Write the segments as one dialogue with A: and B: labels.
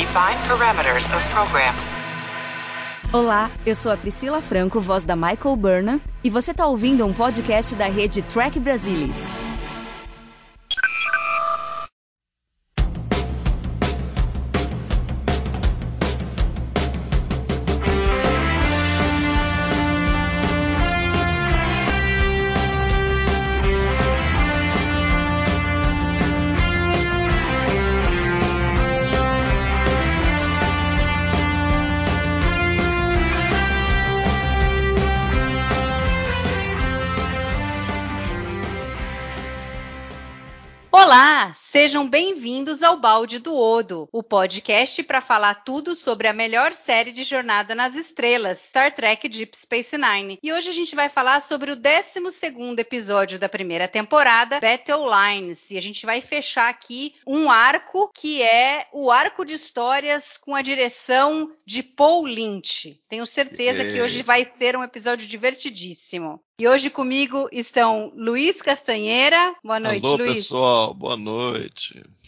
A: Define parameters of program.
B: Olá, eu sou a Priscila Franco, voz da Michael Burnham, e você está ouvindo um podcast da rede Track Brasilis.
C: Sejam bem-vindos ao Balde do Odo, o podcast para falar tudo sobre a melhor série de Jornada nas Estrelas, Star Trek Deep Space Nine. E hoje a gente vai falar sobre o 12º episódio da primeira temporada, Battle Lines, e a gente vai fechar aqui um arco que é o arco de histórias com a direção de Paul Lynch. Tenho certeza que hoje vai ser um episódio divertidíssimo. E hoje comigo estão Luiz Castanheira. Boa noite,
D: Alô,
C: Luiz.
D: pessoal. Boa noite.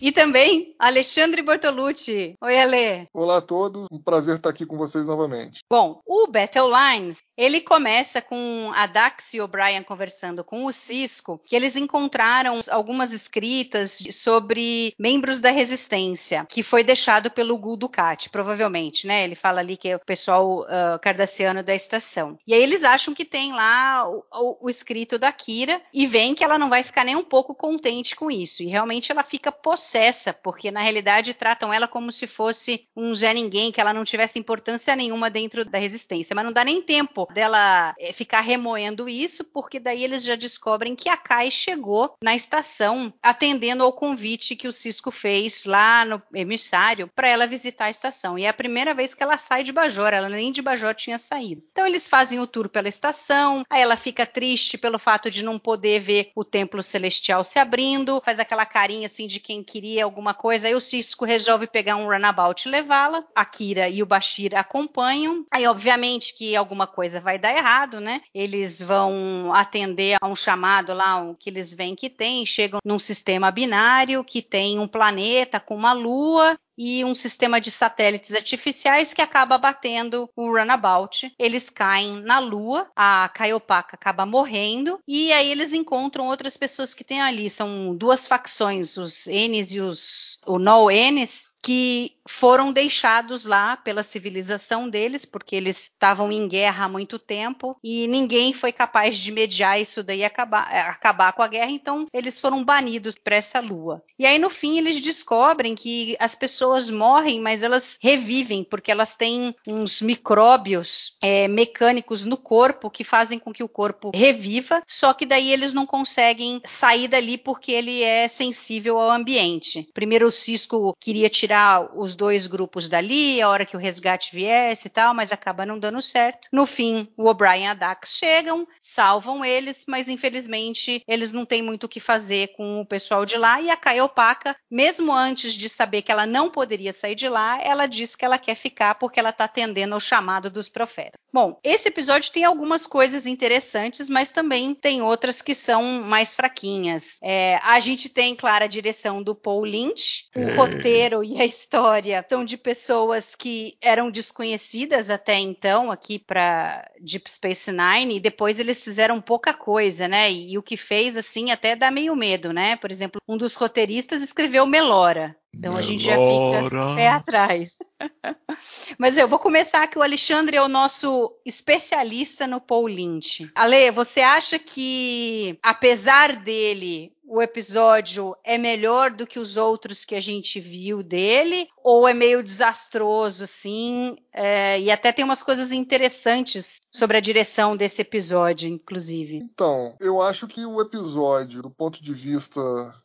C: E também Alexandre Bortolucci. Oi, Ale.
E: Olá a todos, um prazer estar aqui com vocês novamente.
C: Bom, o Battle Lines, ele começa com a Dax e o Brian conversando com o Cisco, que eles encontraram algumas escritas sobre membros da resistência, que foi deixado pelo Gul Dukat, provavelmente, né? Ele fala ali que é o pessoal uh, cardassiano da estação. E aí eles acham que tem lá o, o, o escrito da Kira e veem que ela não vai ficar nem um pouco contente com isso. E realmente ela fica possessa, porque na realidade tratam ela como se fosse um Zé Ninguém, que ela não tivesse importância nenhuma dentro da resistência. Mas não dá nem tempo dela eh, ficar remoendo isso, porque daí eles já descobrem que a Kai chegou na estação atendendo ao convite que o Cisco fez lá no emissário para ela visitar a estação. E é a primeira vez que ela sai de Bajor, ela nem de Bajor tinha saído. Então eles fazem o tour pela estação, aí ela fica triste pelo fato de não poder ver o templo celestial se abrindo, faz aquela carinha assim de quem queria alguma coisa. Aí o Cisco resolve pegar um runabout e levá-la. A Kira e o Bashir acompanham. Aí, obviamente, que alguma coisa vai dar errado, né? Eles vão atender a um chamado lá um, que eles veem que tem, chegam num sistema binário que tem um planeta com uma lua e um sistema de satélites artificiais que acaba batendo o runabout. Eles caem na Lua, a Caiopaka acaba morrendo e aí eles encontram outras pessoas que tem ali. São duas facções, os N's e os o No N's, que foram deixados lá pela civilização deles, porque eles estavam em guerra há muito tempo e ninguém foi capaz de mediar isso daí acabar, acabar com a guerra, então eles foram banidos para essa lua. E aí no fim eles descobrem que as pessoas morrem, mas elas revivem, porque elas têm uns micróbios é, mecânicos no corpo que fazem com que o corpo reviva, só que daí eles não conseguem sair dali porque ele é sensível ao ambiente. Primeiro o Cisco queria tirar os dois grupos dali, a hora que o resgate viesse e tal, mas acaba não dando certo. No fim, o O'Brien e a Dax chegam, salvam eles, mas infelizmente eles não têm muito o que fazer com o pessoal de lá. E a Caiopaka, mesmo antes de saber que ela não poderia sair de lá, ela diz que ela quer ficar porque ela está atendendo ao chamado dos profetas. Bom, esse episódio tem algumas coisas interessantes, mas também tem outras que são mais fraquinhas. É, a gente tem, claro, a direção do Paul Lynch, o
D: É.
C: roteiro e a história são de pessoas que eram desconhecidas até então aqui para Deep Space Nine e depois eles fizeram pouca coisa, né? E, e o que fez assim até dá meio medo, né? Por exemplo, um dos roteiristas escreveu Melora. Então a gente já fica
D: Melora.
C: pé atrás. Mas eu vou começar que o Alexandre é o nosso especialista no Paul Lynch. Ale, você acha que apesar dele o episódio é melhor do que os outros que a gente viu dele? Ou é meio desastroso, assim? É, e até tem umas coisas interessantes sobre a direção desse episódio, inclusive.
E: Então, eu acho que o episódio, do ponto de vista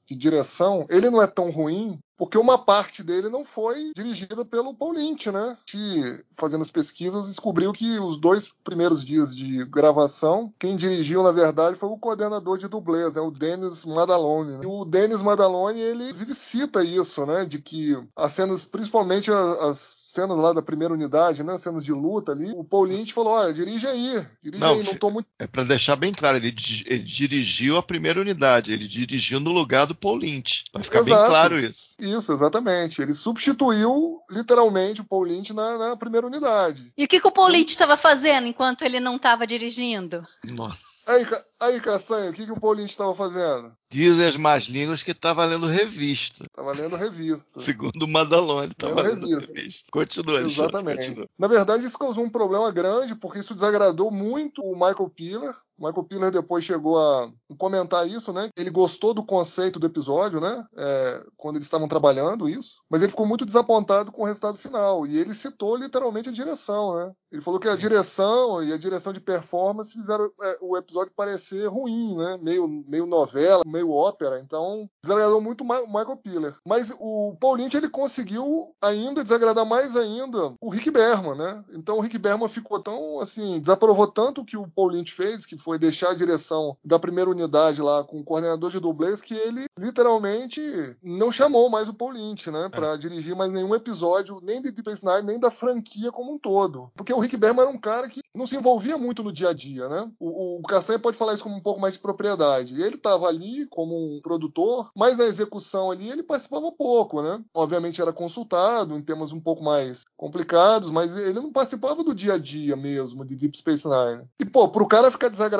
E: de direção, ele não é tão ruim, porque uma parte dele não foi dirigida pelo Paul Lynch, né? Que, fazendo as pesquisas, descobriu que os dois primeiros dias de gravação, quem dirigiu, na verdade, foi o coordenador de dublês, né? O Dennis Madalone. né? E o Dennis Madalone, ele, inclusive, cita isso, né? De que as cenas, principalmente as, as cenas lá da primeira unidade, né? Cenas de luta ali. O Paul Lynch falou: olha, dirige aí, dirige
D: Não,
E: aí, não tô muito.
D: É para deixar bem claro, ele, ele dirigiu a primeira unidade, ele dirigiu no lugar do Paul Lynch. Vai ficar bem
E: Exato.
D: claro isso.
E: Isso, exatamente. Ele substituiu literalmente o Paul Lynch na, na primeira unidade.
C: E o que, que o Paulite estava fazendo enquanto ele não estava dirigindo?
D: Nossa.
E: Aí, aí Castanho, o que, que o Paul Lynch estava fazendo?
D: Dizem as más línguas que estava lendo revista.
E: Tava lendo revista.
D: Segundo o Madalone, estava
E: Lendo
D: lendo
E: revista.
D: revista. Continua,
E: Exatamente.
D: continua.
E: Na verdade, isso causou um problema grande, porque isso desagradou muito o Michael Piller. O Michael Piller depois chegou a comentar isso, né? Ele gostou do conceito do episódio, né? É, quando eles estavam trabalhando isso. Mas ele ficou muito desapontado com o resultado final. E ele citou literalmente a direção, né? Ele falou que a direção e a direção de performance fizeram é, o episódio parecer ruim, né? Meio, meio novela, meio ópera. Então, desagradou muito o Michael Piller. Mas o Paul Lynch, ele conseguiu ainda desagradar mais ainda o Rick Berman, né? Então o Rick Berman ficou tão, assim, desaprovou tanto o que o Paul Lynch fez, que foi deixar a direção da primeira unidade lá com o coordenador de dublês, que ele literalmente não chamou mais o Paul Lynch, né? Pra dirigir mais nenhum episódio, nem de Deep Space Nine, nem da franquia como um todo. Porque o Rick Berman era um cara que não se envolvia muito no dia a dia, né? O, o Castanha pode falar isso com um pouco mais de propriedade. Ele estava ali como um produtor, mas na execução ali ele participava pouco, né? Obviamente era consultado em temas um pouco mais complicados, mas ele não participava do dia a dia mesmo de Deep Space Nine. E pô, pro cara ficar desagradado,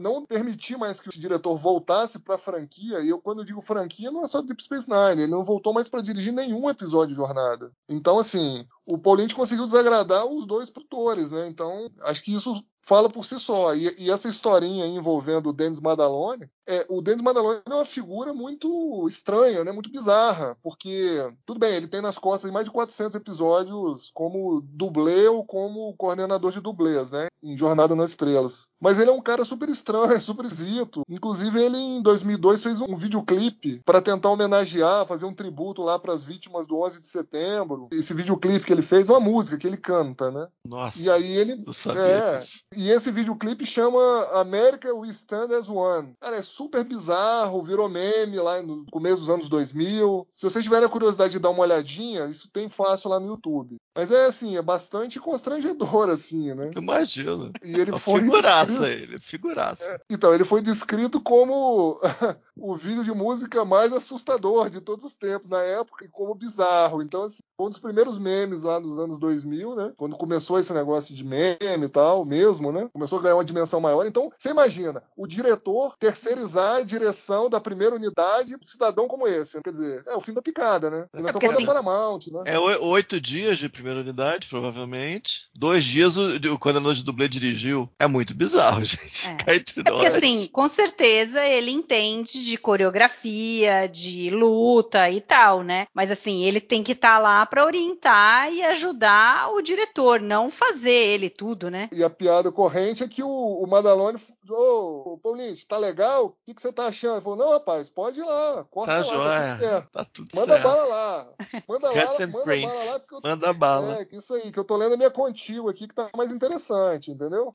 E: não permitir mais que o diretor voltasse pra franquia, e eu quando eu digo franquia não é só Deep Space Nine, ele não voltou mais pra dirigir nenhum episódio de Jornada. Então assim, o Paul Lynch conseguiu desagradar os dois produtores, né? Então, acho que isso fala por si só. E, e essa historinha envolvendo o Dennis Madalone, é, o Dennis Madalone é uma figura muito estranha, né? Muito bizarra, porque tudo bem, ele tem nas costas mais de 400 episódios como dublê ou como coordenador de dublês, né? Em Jornada nas Estrelas. Mas ele é um cara super estranho, super esquisito. Inclusive ele em 2002 fez um videoclipe para tentar homenagear, fazer um tributo lá para as vítimas do 11 de setembro. Esse videoclipe que ele fez é uma música que ele canta, né?
D: Nossa,
E: E aí ele
D: não sabia
E: é,
D: disso.
E: e esse videoclipe chama America We Stand As One. Cara, é super bizarro, virou meme lá no começo dos anos 2000. Se vocês tiverem a curiosidade de dar uma olhadinha, isso tem fácil lá no YouTube. Mas é assim, é bastante constrangedor, assim, né?
D: Imagina.
E: E ele
D: Uma
E: foi
D: figuraça
E: descrito-
D: ele, figuraça.
E: Então, ele foi descrito como o vídeo de música mais assustador de todos os tempos na época e como bizarro. Então, assim, foi um dos primeiros memes lá nos anos 2000, né? Quando começou esse negócio de meme e tal, mesmo, né? Começou a ganhar uma dimensão maior. Então, você imagina, o diretor terceirizar a direção da primeira unidade de cidadão como esse. Quer dizer, é o fim da picada, né? A direção
C: porque assim-
E: Paramount, né?
D: É oi- oito dias de primeira unidade, provavelmente. Dois dias o, o coordenador de dublê dirigiu. É muito bizarro, gente.
C: É.
D: Entre
C: É porque,
D: nós.
C: assim, com certeza ele entende de coreografia, de luta e tal, né? Mas, assim, ele tem que estar lá para orientar e ajudar o diretor, não fazer ele tudo, né?
E: E a piada corrente é que o, o Madalone, ô, Paulinho, tá legal? O que, que você tá achando? Ele falou, não, rapaz, pode ir lá, corta
D: Tá
E: lá, tá tudo
D: joia.
E: certo.
D: Tá tudo
E: Manda
D: certo.
E: bala lá. Manda lá, manda
D: prints.
E: bala lá, porque eu
D: Manda bala.
E: É, que isso aí, que eu tô lendo a minha contigo aqui, que tá mais interessante, entendeu?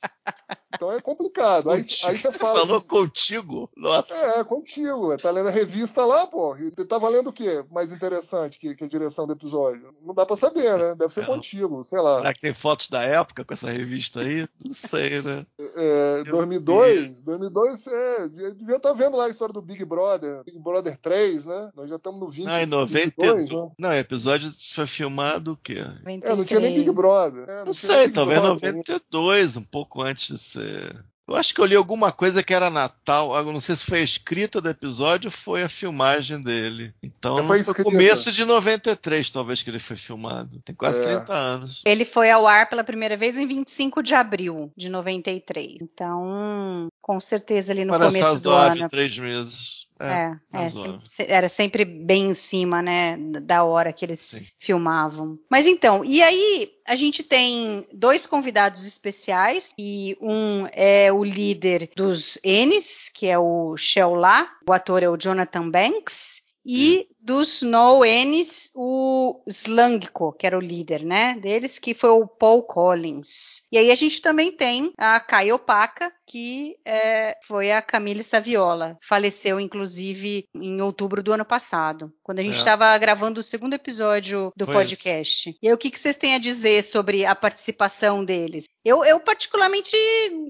E: Então é complicado. Aí, aí você fala.
D: falou contigo? Nossa.
E: É, contigo. Tá lendo a revista lá, pô. E tá valendo o quê mais interessante que, que a direção do episódio? Não dá pra saber, né? Deve ser
D: É.
E: contigo, sei lá.
D: Será que tem fotos da época com essa revista aí? Não sei, né?
E: É,
D: Meu
E: 2002, 2002, é, devia estar vendo lá a história do Big Brother, Big Brother 3, né? Nós já estamos no 20.
D: Ah, em
E: 22,
D: 92.
E: né?
D: Não, o episódio foi filmado o quê?
E: É, não tinha nem Big Brother. É,
D: Não
E: tinha
D: sei, talvez
E: Brother.
D: 92, um pouco antes de ser. Eu acho que eu li alguma coisa que era Natal. Eu não sei se foi a escrita do episódio ou foi a filmagem dele. Então
E: Já
D: foi,
E: foi
D: começo de 93, talvez, que ele foi filmado. Tem quase
E: É.
D: 30 anos.
C: Ele foi ao ar pela primeira vez em 25 de abril de 93. Então, com certeza ali no
D: Parece
C: começo do ano.
D: três meses. É,
C: É, é, sempre- era sempre bem em cima, né, da hora que eles
D: Sim.
C: filmavam. Mas então, e aí a gente tem dois convidados especiais e um é o líder dos N's, que é o Sheola, o ator é o Jonathan Banks. E dos No N's, o Slangko, que era o líder, né, deles, que foi o Paul Collins. E aí a gente também tem a Kai Opaka, que é, foi a Camille Saviola. Faleceu, inclusive, em outubro do ano passado, quando a gente estava é. gravando o segundo episódio do foi podcast. Isso. E aí, o que, que vocês têm a dizer sobre a participação deles? Eu, eu, particularmente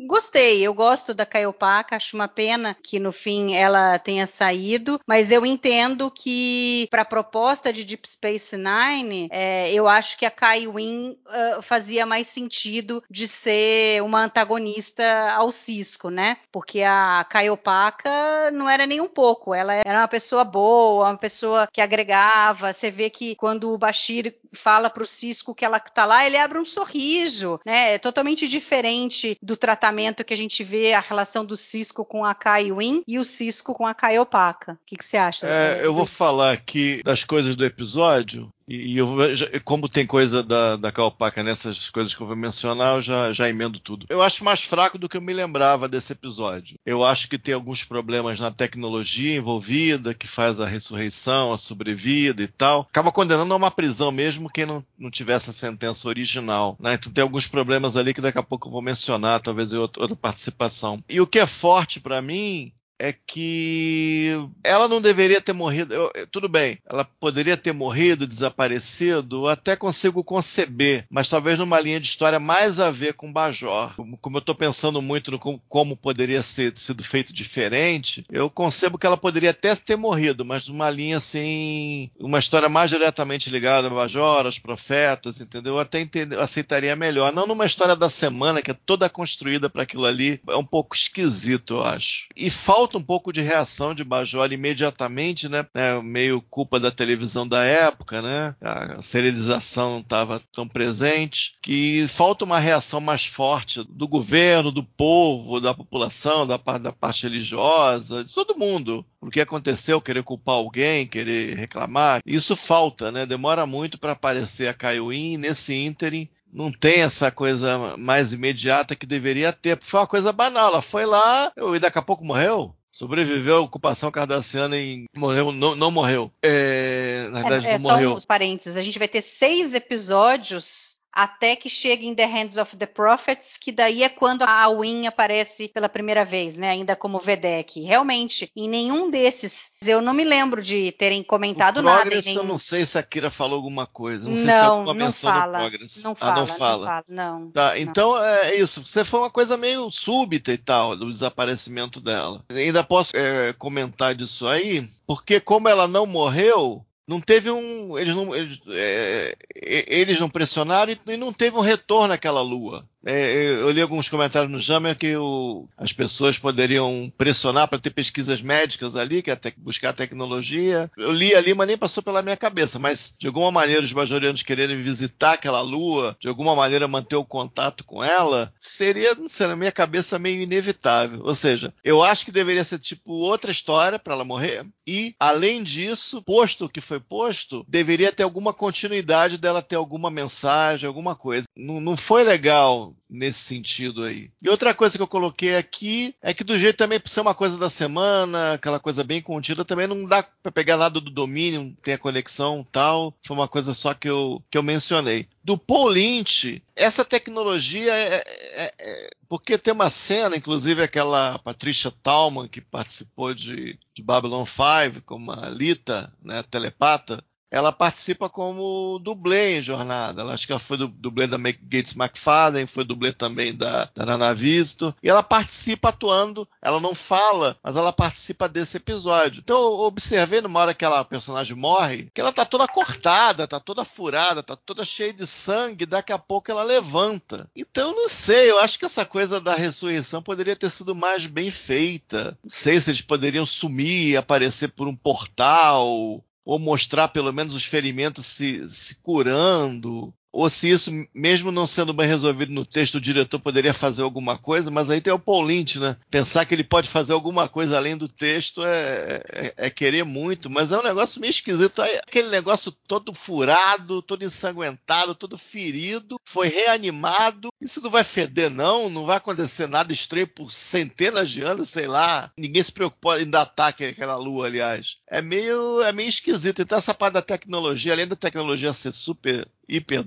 C: gostei. Eu gosto da Caiopaka, acho uma pena que no fim ela tenha saído, mas eu entendo que para a proposta de Deep Space Nine, é, eu acho que a Kai Wynn uh, fazia mais sentido de ser uma antagonista ao Cisco, né? Porque a Caiopaka não era nem um pouco. Ela era uma pessoa boa, uma pessoa que agregava. Você vê que quando o Bashir fala para o Cisco que ela tá lá, ele abre um sorriso, né? É totalmente diferente do tratamento que a gente vê a relação do Cisco com a Kai Win e o Cisco com a Kai Opaka. O que, que você acha?
D: É, eu vou falar aqui das coisas do episódio e, eu, como tem coisa da, da Calpaca nessas coisas que eu vou mencionar, eu já, já emendo tudo. Eu acho mais fraco do que eu me lembrava desse episódio. Eu acho que tem alguns problemas na tecnologia envolvida, que faz a ressurreição, a sobrevida e tal. Acaba condenando a uma prisão mesmo quem não, não tivesse a sentença original. Né? Então tem alguns problemas ali que daqui a pouco eu vou mencionar, talvez em outra, outra participação. E o que é forte para mim é que ela não deveria ter morrido. Eu, tudo bem, ela poderia ter morrido, desaparecido, até consigo conceber, mas talvez numa linha de história mais a ver com Bajor. Como, como eu estou pensando muito no como, como poderia ser sido feito diferente, eu concebo que ela poderia até ter morrido, mas numa linha assim, uma história mais diretamente ligada a Bajor, aos profetas, entendeu? Eu até eu aceitaria melhor. Não numa história da semana que é toda construída para aquilo ali, é um pouco esquisito, eu acho. E falta falta um pouco de reação de Bajor imediatamente, né? É meio culpa da televisão da época, né? A serialização não estava tão presente, que falta uma reação mais forte do governo, do povo, da população, da parte, da parte religiosa, de todo mundo. O que aconteceu, querer culpar alguém, querer reclamar, isso falta, né? Demora muito para aparecer a Caiuim nesse ínterim não tem essa coisa mais imediata que deveria ter. Foi uma coisa banal. Ela foi lá e daqui a pouco morreu. Sobreviveu à ocupação cardassiana e morreu, não, não morreu. É, na verdade,
C: é, é,
D: não morreu.
C: Só uns parênteses. A gente vai ter seis episódios até que chegue em The Hands of the Prophets, que daí é quando a Win aparece pela primeira vez, né? Ainda como Vedek. Realmente, em nenhum desses, eu não me lembro de terem comentado
D: o
C: nada.
D: Progress,
C: nenhum...
D: eu não sei se a Kira falou alguma coisa. Não,
C: não
D: sei se tem alguma
C: não
D: menção
C: fala,
D: Progress.
C: Não fala,
D: ah, não fala.
C: Não, fala, não
D: tá, então é isso. Você foi uma coisa meio súbita e tal, do desaparecimento dela. Ainda posso é, comentar disso aí, porque como ela não morreu, não teve um. Eles não, eles, é, eles não pressionaram e não teve um retorno àquela lua. É, eu li alguns comentários no Jammer que o, as pessoas poderiam pressionar para ter pesquisas médicas ali, que é buscar tecnologia. Eu li ali, mas nem passou pela minha cabeça. Mas, de alguma maneira, os bajorianos quererem visitar aquela lua, de alguma maneira manter o contato com ela, seria, não sei, na minha cabeça, meio inevitável. Ou seja, eu acho que deveria ser tipo outra história para ela morrer. E, além disso, posto o que foi posto, deveria ter alguma continuidade dela ter alguma mensagem, alguma coisa. Não foi legal nesse sentido aí. E outra coisa que eu coloquei aqui é que do jeito também por ser uma coisa da semana, aquela coisa bem contida, também não dá para pegar nada do domínio, tem a conexão tal. Foi uma coisa só que eu, que eu mencionei. Do Paul Lynch, essa tecnologia é, é, é porque tem uma cena, inclusive aquela Patricia Talman que participou de, de Babylon 5 como a Lita, né, telepata, ela participa como dublê em jornada. Ela, acho que ela foi dublê da Gates McFadden, foi dublê também da, da Nana Visto. E ela participa atuando, ela não fala, mas ela participa desse episódio. Então eu observei numa hora que aquela personagem morre, que ela tá toda cortada, tá toda furada, tá toda cheia de sangue, daqui a pouco ela levanta. Então não sei, eu acho que essa coisa da ressurreição poderia ter sido mais bem feita. Não sei se eles poderiam sumir aparecer por um portal ou mostrar pelo menos os ferimentos se, se curando, ou se isso, mesmo não sendo bem resolvido no texto, o diretor poderia fazer alguma coisa, mas aí tem o Paul Lynch, né? Pensar que ele pode fazer alguma coisa além do texto é, é, é querer muito, mas é um negócio meio esquisito. Aquele negócio todo furado, todo ensanguentado, todo ferido, foi reanimado. Isso não vai feder, não? Não vai acontecer nada estranho por centenas de anos, sei lá. Ninguém se preocupou em datar aquela lua, aliás. É meio, é meio esquisito. Então, essa parte da tecnologia, além da tecnologia ser super hiper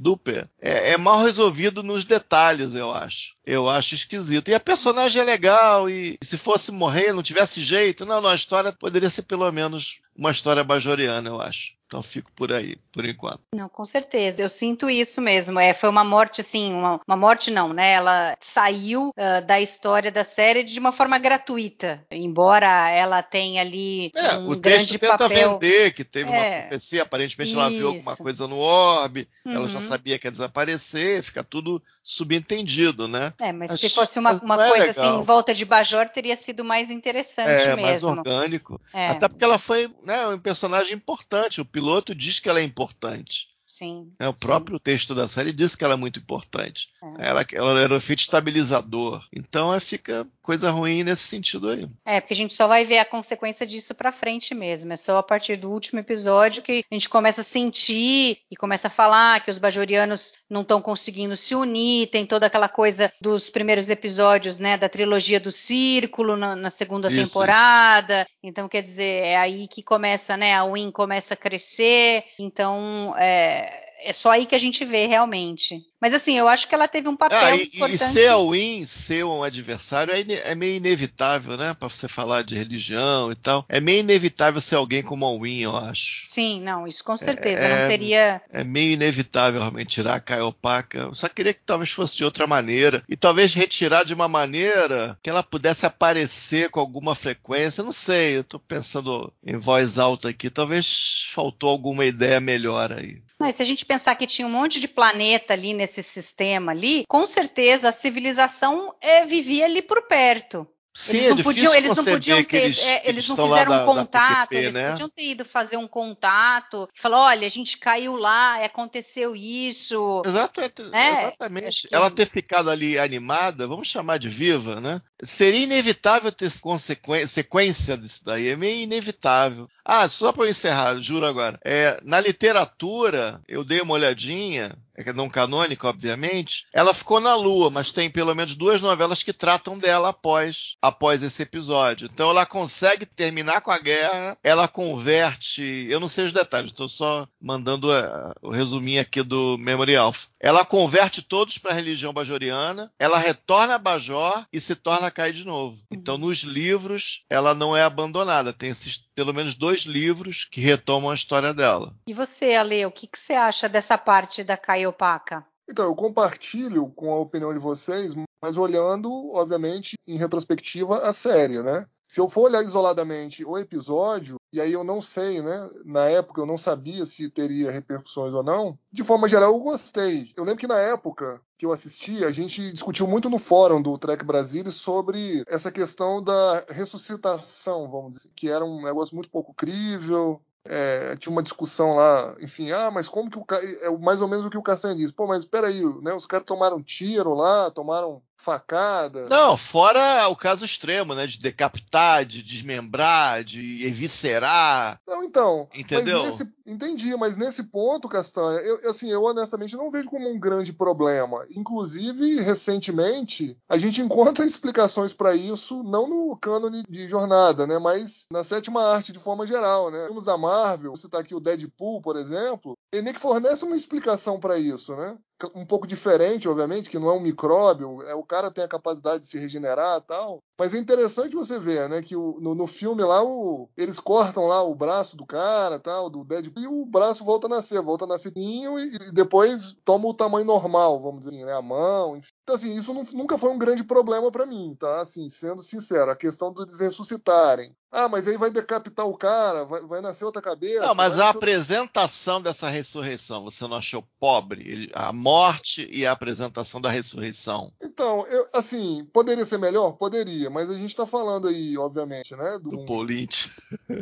D: é, é mal resolvido nos detalhes, eu acho. Eu acho esquisito. E a personagem é legal, e se fosse morrer, não tivesse jeito, não, não, a história poderia ser pelo menos uma história bajoriana, eu acho. Então fico por aí, por enquanto.
C: Não, com certeza. Eu sinto isso mesmo. É, foi uma morte, assim, uma, uma morte não, né? Ela saiu uh, da história da série de uma forma gratuita. Embora ela tenha ali
D: é,
C: um
D: o texto
C: grande
D: tenta
C: papel.
D: vender que teve
C: É.
D: uma profecia, aparentemente ela viu alguma
C: Isso.
D: coisa no orbe, ela já
C: Uhum.
D: sabia que ia desaparecer, fica tudo subentendido, né?
C: É, mas
D: Mas-
C: se fosse uma, uma
D: é
C: coisa
D: legal.
C: assim em volta de Bajor, teria sido mais interessante
D: É, mais
C: mesmo.
D: orgânico.
C: É,
D: Até porque ela foi né, um personagem importante. O piloto diz que ela é importante.
C: Sim.
D: né? O próprio texto da série diz que ela é muito importante.
C: É.
D: Ela, ela era um efeito estabilizador. Então é, fica coisa ruim nesse sentido aí.
C: É, porque a gente só vai ver a consequência disso pra frente mesmo. É só a partir do último episódio que a gente começa a sentir e começa a falar que os bajorianos não estão conseguindo se unir. Tem toda aquela coisa dos primeiros episódios, né, da trilogia do Círculo na, na segunda
D: Isso,
C: temporada. Então, quer dizer, é aí que começa, né, a Win começa a crescer. Então, é, é só aí que a gente vê realmente. Mas assim, eu acho que ela teve um papel
D: Ah, e,
C: importante.
D: e ser a win, ser um adversário, é, é meio inevitável, né? Pra você falar de religião e tal. É meio inevitável ser alguém como a win, eu acho.
C: Sim, não, isso com certeza.
D: É,
C: não teria.
D: É meio inevitável realmente tirar a Caiopaca. Eu só queria que talvez fosse de outra maneira. E talvez retirar de uma maneira que ela pudesse aparecer com alguma frequência. Não sei, eu tô pensando em voz alta aqui. Talvez faltou alguma ideia melhor aí.
C: Mas se a gente pensar que tinha um monte de planeta ali nesse sistema ali, com certeza a civilização é, vivia ali por perto.
D: Sim,
C: eles
D: é
C: não
D: difícil
C: podiam, eles não podiam ter,
D: eles,
C: é, eles não fizeram
D: da-
C: contato,
D: PQP,
C: eles
D: né?
C: podiam ter ido fazer um contato, falar, olha, a gente caiu lá, aconteceu isso.
D: Exata-
C: É,
D: exatamente.
C: acho que-
D: Ela ter ficado ali animada, vamos chamar de viva, né? Seria inevitável ter consequen- sequência disso daí. É meio inevitável. Ah, só para encerrar, juro agora. É, na literatura, eu dei uma olhadinha, é é não canônica, obviamente. Ela ficou na Lua, mas tem pelo menos duas novelas que tratam dela após, após esse episódio. Então ela consegue terminar com a guerra, ela converte. Eu não sei os detalhes, estou só mandando eh, o resuminho aqui do Memory Alpha. Ela converte todos para a religião bajoriana, ela retorna a Bajor e se torna a cair de novo. Então, nos livros, ela não é abandonada. Tem esses pelo menos dois livros que retomam a história dela.
C: E você, Ale, o que, que você acha dessa parte da Caiopaca?
E: Então, eu compartilho com a opinião de vocês, mas olhando, obviamente, em retrospectiva, a série, né? Se eu for olhar isoladamente o episódio, e aí eu não sei, né? Na época eu não sabia se teria repercussões ou não. De forma geral, eu gostei. Eu lembro que na época que eu assisti, a gente discutiu muito no fórum do Trek Brasília sobre essa questão da ressuscitação, vamos dizer, que era um negócio muito pouco crível, é, tinha uma discussão lá, enfim, ah, mas como que o é mais ou menos o que o Castanha disse, pô, mas espera aí, né, os caras tomaram tiro lá, tomaram facada.
D: Não, fora o caso extremo, né? De decapitar, de desmembrar, de eviscerar.
E: Não, então.
D: Entendeu?
E: Mas nesse, entendi, mas nesse ponto, Castanha, eu, assim, eu honestamente não vejo como um grande problema. Inclusive, recentemente, a gente encontra explicações para isso, não no cânone de jornada, né? Mas na sétima arte de forma geral, né? Filmes da Marvel, você tá aqui o Deadpool, por exemplo, ele meio que fornece uma explicação para isso, né? Um pouco diferente, obviamente, que não é um micróbio, é o cara tem a capacidade de se regenerar tal. Mas é interessante você ver, né, que o- no, no filme lá o- eles cortam lá o braço do cara, tal, do Deadpool, e o braço volta a nascer, volta a nascer e, e depois toma o tamanho normal, vamos dizer, assim, né, a mão, enfim. Então assim, isso não- nunca foi um grande problema para mim, tá? Assim, sendo sincero, a questão do ressuscitarem. Ah, mas aí vai decapitar o cara, vai, vai nascer outra cabeça.
D: Não, mas a apresentação dessa ressurreição, você não achou pobre? A morte e a apresentação da ressurreição.
E: Então, eu, assim, poderia ser melhor? Poderia, mas a gente tá falando aí, obviamente, né,
D: Do
E: um-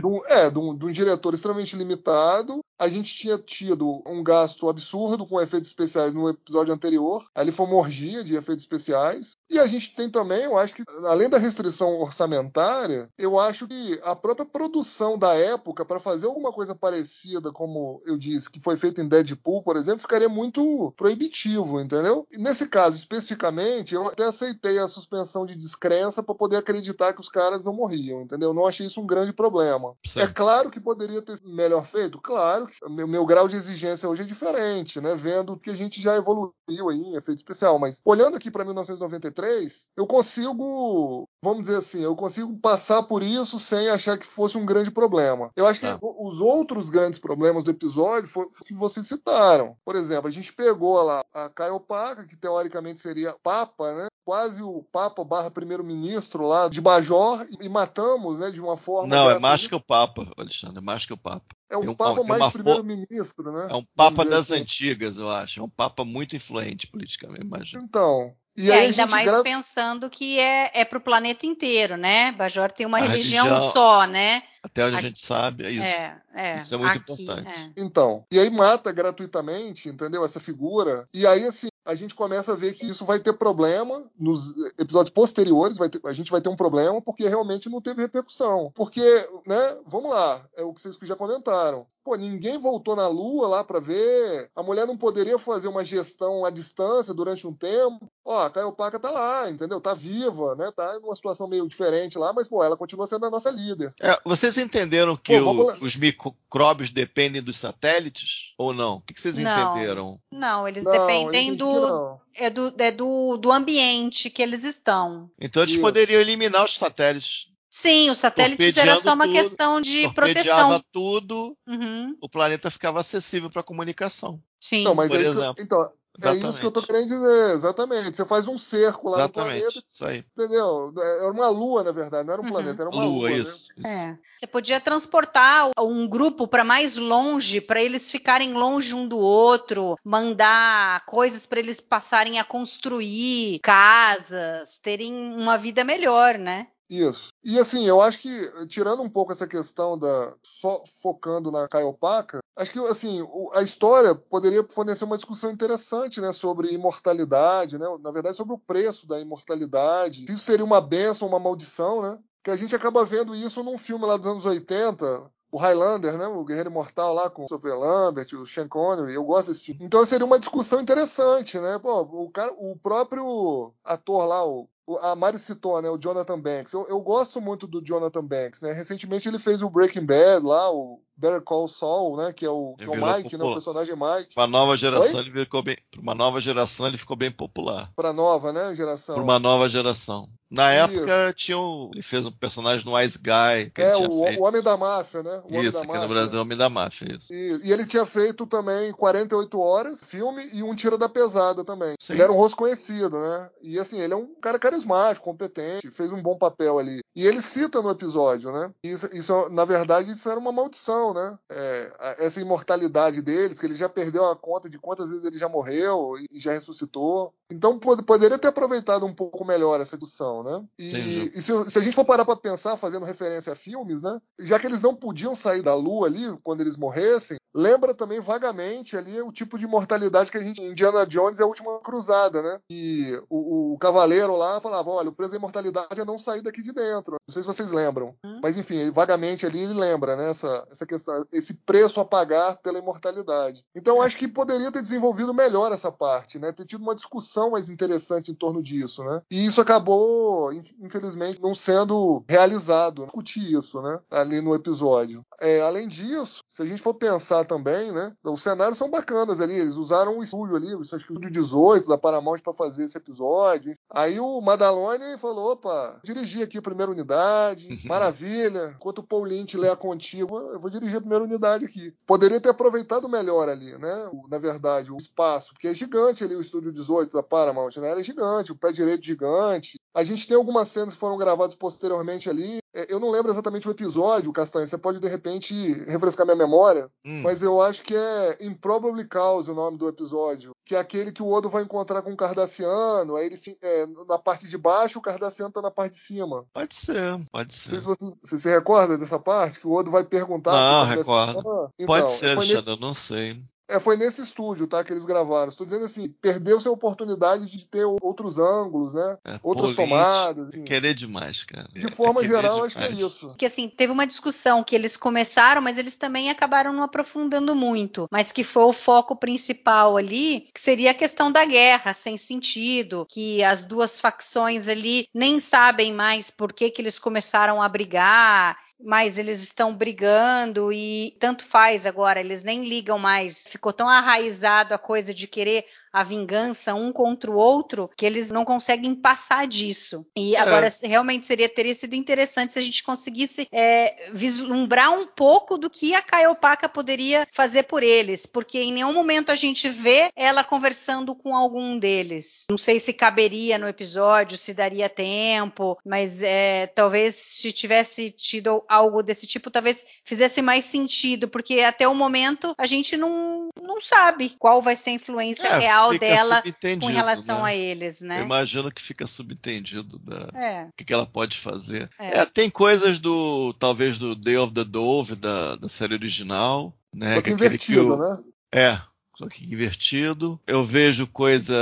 E: um, é, de um diretor extremamente limitado. A gente tinha tido um gasto absurdo com efeitos especiais no episódio anterior. Ali foi uma orgia de efeitos especiais. E a gente tem também, eu acho que, além da restrição orçamentária, eu acho que a própria produção da época, para fazer alguma coisa parecida, como eu disse, que foi feito em Deadpool, por exemplo, ficaria muito proibitivo, entendeu? E nesse caso, especificamente, eu até aceitei a suspensão de descrença para poder acreditar que os caras não morriam, entendeu? Eu não achei isso um grande problema.
D: Sim.
E: É claro que poderia ter sido melhor feito? Claro porque meu, meu grau de exigência hoje é diferente, né? Vendo que a gente já evoluiu aí em efeito especial. Mas olhando aqui para 1993, eu consigo, vamos dizer assim, eu consigo passar por isso sem achar que fosse um grande problema. Eu acho que
D: Tá.
E: os outros grandes problemas do episódio foi o que vocês citaram. Por exemplo, a gente pegou lá a Caiopaka, que teoricamente seria Papa, né? Quase o Papa barra primeiro-ministro lá de Bajor e matamos, né? De uma forma.
D: Não, é mais que o Papa, Alexandre, é mais que o Papa.
E: É o
D: tem um-
E: Papa mais primeiro-ministro, né?
D: É um Papa das
E: assim.
D: antigas, eu acho. É um Papa muito influente politicamente, imagino.
E: Então. E,
C: E
E: aí a
C: ainda mais
E: gra-
C: pensando que é, é para o planeta inteiro, né? Bajor tem uma
D: A
C: religião,
D: religião-
C: só, né?
D: Até onde a
C: Aqui-
D: gente sabe, é isso.
C: É, é.
D: Isso é muito
C: Aqui,
D: importante.
C: é.
E: Então, e aí mata gratuitamente, entendeu? Essa figura. E aí, assim, a gente começa a ver que isso vai ter problema nos episódios posteriores, ter- a gente vai ter um problema porque realmente não teve repercussão. Porque, né, vamos lá, é o que vocês já comentaram. Pô, ninguém voltou na Lua lá para ver. A mulher não poderia fazer uma gestão à distância durante um tempo. Ó, a Caiopaka tá lá, entendeu? Tá viva, né? Tá numa situação meio diferente lá, mas, pô, ela continua sendo a nossa líder.
D: É, vocês entenderam que
E: Pô,
D: o- os micróbios dependem dos satélites? Ou não? O que, que vocês
C: Não.
D: entenderam?
C: Não, eles
E: Não,
C: dependem do, é do, é do, do ambiente que eles estão.
D: Então eles
E: Isso.
D: poderiam eliminar os satélites.
C: Sim, os satélites era só uma
D: tudo,
C: questão de proteção.
D: tudo,
C: Uhum,
D: o planeta ficava acessível para comunicação.
C: sim.
E: Então, mas
D: por
E: é isso, que-
D: exemplo.
E: então, é isso que eu tô querendo dizer, exatamente. Você faz um cerco lá no planeta,
D: Exatamente. Isso aí.
E: entendeu? Era uma lua, na verdade, não era um
C: Uhum.
E: planeta, era uma
D: Lua,
E: lua. né?
D: isso. isso.
C: É. Você podia transportar um grupo para mais longe, para eles ficarem longe um do outro, mandar coisas para eles passarem a construir casas, terem uma vida melhor, né?
E: Isso. E assim, eu acho que, tirando um pouco essa questão da. só focando na Caiopaka, acho que assim, a história poderia fornecer uma discussão interessante, né, sobre imortalidade, né? Na verdade, sobre o preço da imortalidade. Se isso seria uma benção uma maldição, né? Que a gente acaba vendo isso num filme lá dos anos 80, o Highlander, né? O Guerreiro Imortal lá com o Sophie Lambert, o Sean Connery. Eu gosto desse filme. Então seria uma discussão interessante, né? Pô, o, cara, o próprio ator lá, o- a Mari citou, né? O Jonathan Banks. Eu, eu gosto muito do Jonathan Banks, né? Recentemente ele fez o Breaking Bad lá, o Better Call Saul, né? Que é o, que é o Mike, né? O personagem Mike.
D: Para uma nova geração, ele ficou bem. Para uma nova geração, ele ficou bem popular.
E: Pra nova, né? Geração.
D: Para uma nova geração. Na
E: Isso.
D: época, tinha um, ele fez um personagem no Wise Guy, que
E: É,
D: ele tinha
E: o,
D: feito.
E: o Homem da Máfia, né? O
D: isso, aqui
E: Máfia.
D: no Brasil, é o Homem da Máfia, isso.
E: E, e ele tinha feito também 48 horas, filme, e um Tira da Pesada também.
D: Sim.
E: Ele era um rosto conhecido, né? E assim, ele é um cara carismático, competente, fez um bom papel ali. E ele cita no episódio, né? Isso, isso na verdade, isso era uma maldição, né? É, essa imortalidade deles, que ele já perdeu a conta de quantas vezes ele já morreu e já ressuscitou. Então pod- poderia ter aproveitado um pouco melhor essa discussão, né? E, e se, se a gente for parar pra pensar, fazendo referência a filmes, né? Já que eles não podiam sair da Lua ali quando eles morressem, lembra também vagamente ali o tipo de mortalidade que a gente. Indiana Jones é a última cruzada, né? E o, o cavaleiro lá falava: olha, o preço da imortalidade é não sair daqui de dentro. Não sei se vocês lembram.
C: Hum.
E: Mas enfim, ele, vagamente ali ele lembra, né? Essa, essa questão, esse preço a pagar pela imortalidade. Então eu acho que poderia ter desenvolvido melhor essa parte, né? Ter tido uma discussão mais interessante em torno disso, né? E isso acabou, in- infelizmente, não sendo realizado, discutir isso, né? Ali no episódio. É, além disso, se a gente for pensar também, né? Os cenários são bacanas ali. Eles usaram um estúdio ali, acho que o estúdio 18 da Paramount para fazer esse episódio. Aí o Madalone falou: opa, dirigi aqui a primeira unidade, maravilha. Enquanto o Paul Lynch lê a contígua, eu vou dirigir a primeira unidade aqui. Poderia ter aproveitado melhor ali, né? Na verdade, o espaço, porque é gigante ali o estúdio 18 da Paramount, né? Era gigante, o pé direito gigante. A gente tem algumas cenas que foram gravadas posteriormente ali. É, Eu não lembro exatamente o episódio, Castanha. Você pode de repente refrescar minha memória,
D: Hum,
E: mas eu acho que é Improbably Cause o nome do episódio, que é aquele que o Odo vai encontrar com o Cardassiano, aí ele é, na parte de baixo, o Cardassiano tá na parte de cima.
D: Pode ser, pode
E: Não sei
D: ser.
E: se você, você se recorda dessa parte, que o Odo vai perguntar. Ah, então,
D: Pode ser,
E: foi,
D: Alexandre, eu não sei.
E: É, foi nesse estúdio, tá, que eles gravaram. Estou dizendo assim, perdeu-se a oportunidade de ter outros ângulos, né?
D: É,
E: Outras tomadas. assim.
D: Querer demais, cara.
E: De
D: É
E: forma
D: querer
E: geral, acho que é
D: demais.
E: isso.
C: Porque assim, teve uma discussão que eles começaram, mas eles também acabaram não aprofundando muito. Mas que foi o foco principal ali, que seria a questão da guerra, sem sentido, que as duas facções ali nem sabem mais por que, que eles começaram a brigar. Mais eles estão brigando e tanto faz agora, eles nem ligam mais. Ficou tão arraizado a coisa de querer a vingança um contra o outro que eles não conseguem passar disso. E é. agora realmente seria teria sido interessante se a gente conseguisse é, vislumbrar um pouco do que a Kaiopaka poderia fazer por eles, porque em nenhum momento a gente vê ela conversando com algum deles. Não sei se caberia no episódio, se daria tempo, mas é, talvez se tivesse tido algo desse tipo, talvez fizesse mais sentido, porque até o momento a gente não, não sabe qual vai ser a influência é, real dela com relação
D: né?
C: a eles, né?
D: Eu imagino que fica subentendido da é. o que, que, ela pode fazer. É. é. tem coisas do talvez do Day of the Dove da, da série original, né?
E: Só que, que invertido, né?
D: É, só que invertido. Eu vejo coisa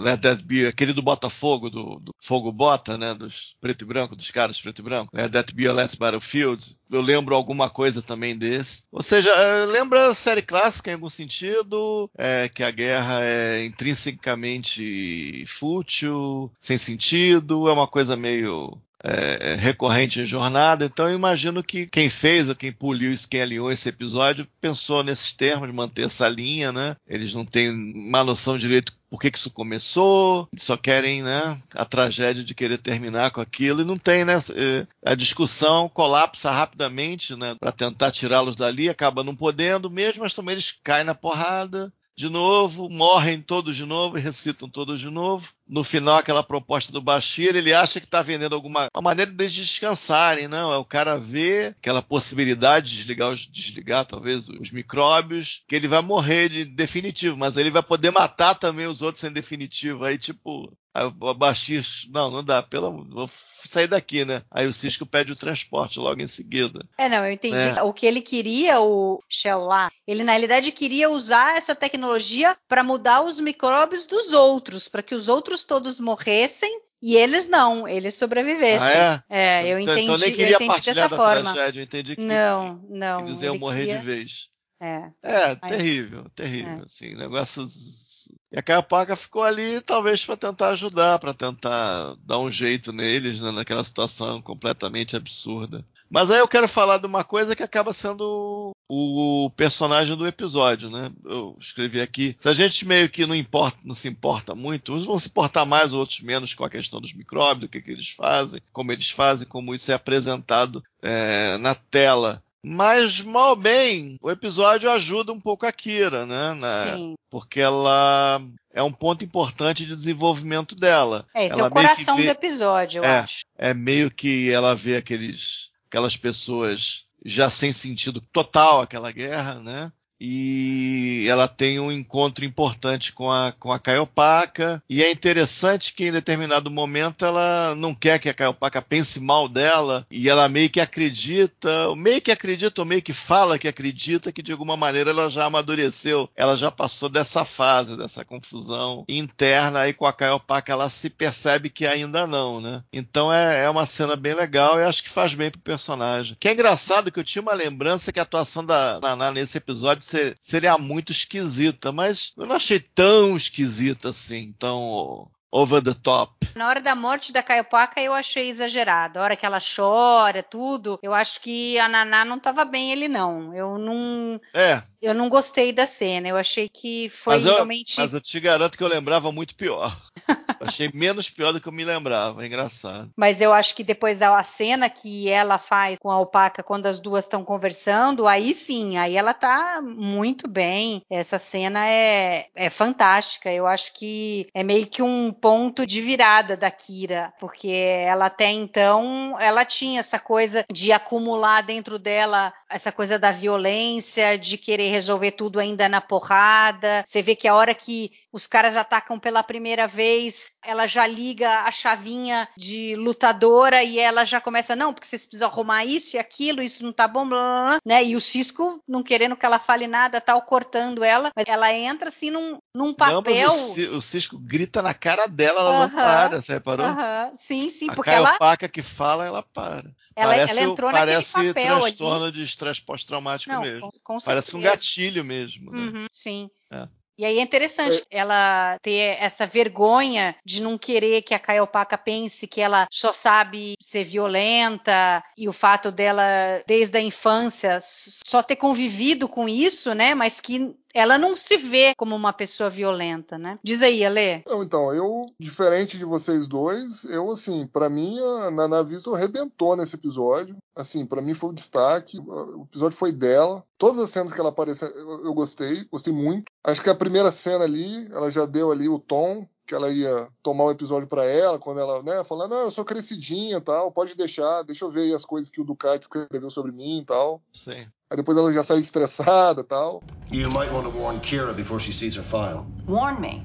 D: Let That Be, aquele do Botafogo, do, do Fogo Bota, né, dos preto e branco, dos caras preto e branco. Let That Be a Last Battlefield. Eu lembro alguma coisa também desse. Ou seja, é, lembra a série clássica em algum sentido, é, que a guerra é intrinsecamente fútil, sem sentido, é uma coisa meio é, é, recorrente em jornada. Então eu imagino que quem fez ou quem poliu quem alinhou esse episódio pensou nesses termos, manter essa linha, né? Eles não têm uma noção direito por que, que isso começou, só querem né, a tragédia de querer terminar com aquilo e não tem, né? É, a discussão colapsa rapidamente, né? Para tentar tirá-los dali, acaba não podendo mesmo, mas também eles caem na porrada de novo, morrem todos de novo e ressuscitam todos de novo. No final, aquela proposta do Bashir, ele acha que está vendendo alguma uma maneira de descansarem, não? É o cara ver aquela possibilidade de desligar, desligar talvez os micróbios, que ele vai morrer de definitivo, mas ele vai poder matar também os outros em definitivo. Aí, tipo, Aí o Bashir, não, não dá, pelo vou sair daqui, né? Aí o Cisco pede o transporte logo em seguida.
C: É, não, eu entendi. Né? O que ele queria, o Shell lá, ele na realidade queria usar essa tecnologia para mudar os micróbios dos outros, para que os outros todos morressem e eles não, eles sobrevivessem.
D: Ah,
C: é? É, eu entendi. Então,
D: nem queria
C: partilhar
D: da
C: forma.
D: tragédia, eu entendi que,
C: não, não,
D: que eles iam morrer
C: queria...
D: de vez.
C: É,
D: é terrível, terrível, é. assim, negócios... E a Caiopaca ficou ali, talvez, para tentar ajudar, para tentar dar um jeito neles, né, naquela situação completamente absurda. Mas aí eu quero falar de uma coisa que acaba sendo o personagem do episódio, né? Eu escrevi aqui. Se a gente meio que não importa, não se importa muito, uns vão se importar mais, outros menos com a questão dos micróbios, o que, que eles fazem, como eles fazem, como isso é apresentado é, na tela. Mas, mal bem, o episódio ajuda um pouco a Kira, né? Na, porque ela é um ponto importante de desenvolvimento dela.
C: É, esse
D: ela
C: é o coração vê, do episódio, eu
D: é,
C: acho.
D: É meio que ela vê aqueles, aquelas pessoas já sem sentido total aquela guerra, né? E ela tem um encontro importante com a, com a Caiopaca. E é interessante que em determinado momento ela não quer que a Caiopaca pense mal dela e ela meio que acredita, meio que acredita ou meio que fala que acredita que de alguma maneira ela já amadureceu, ela já passou dessa fase, dessa confusão interna. Aí com a Caiopaca ela se percebe que ainda não, né? Então é, é uma cena bem legal e acho que faz bem pro personagem. Que é engraçado que eu tinha uma lembrança que a atuação da Naná nesse episódio ser, seria muito esquisita, mas eu não achei tão esquisita assim, tão over the top.
C: Na hora da morte da Caiopaca eu achei exagerado. A hora que ela chora, tudo, eu acho que a Naná não estava bem ele não. Eu não
D: É.
C: Eu não gostei da cena. Eu achei que foi
D: mas eu,
C: realmente
D: Mas eu te garanto que eu lembrava muito pior. achei menos pior do que eu me lembrava, é engraçado.
C: Mas eu acho que depois a cena que ela faz com a Alpaca quando as duas estão conversando, aí sim, aí ela tá muito bem. Essa cena é, é fantástica. Eu acho que é meio que um ponto de virada da Kira, porque ela até então ela tinha essa coisa de acumular dentro dela essa coisa da violência, de querer resolver tudo ainda na porrada. Você vê que a hora que os caras atacam pela primeira vez, ela já liga a chavinha de lutadora e ela já começa, não, porque vocês precisam arrumar isso e aquilo, isso não tá bom, blá, blá, blá, né? E o Cisco, não querendo que ela fale nada, tal, cortando ela, mas ela entra assim num, num papel.
D: Não, o, Cisco grita na cara dela, ela uh -huh, não para, você reparou? Uh
C: -huh. Sim, sim,
D: a
C: porque
D: ela.
C: A
D: que fala, ela para.
C: Ela,
D: parece,
C: ela entrou
D: parece
C: papel
D: transtorno
C: ali.
D: de estresse pós-traumático mesmo.
C: Com, com
D: parece um gatilho mesmo. Né?
C: Uhum, sim.
D: É.
C: E aí é interessante é. ela ter essa vergonha de não querer que a Kaiopaka pense que ela só sabe ser violenta e o fato dela, desde a infância, só ter convivido com isso, né? Mas que ela não se vê como uma pessoa violenta, né? Diz aí, Ale.
E: Então, eu, diferente de vocês dois, eu, assim, para mim, a Nana Vista arrebentou nesse episódio. Assim, para mim foi o destaque. O episódio foi dela. Todas as cenas que ela apareceu, eu, gostei, gostei muito. Acho que a primeira cena ali, ela já deu ali o tom que ela ia tomar um episódio para ela, quando ela, né, falando, não, eu sou crescidinha tal, pode deixar, deixa eu ver as coisas que o Ducati escreveu sobre mim e tal.
D: Sim.
E: Aí depois ela já sai estressada tal.
F: You might want to warn Kira before she sees her file.
A: Warn me?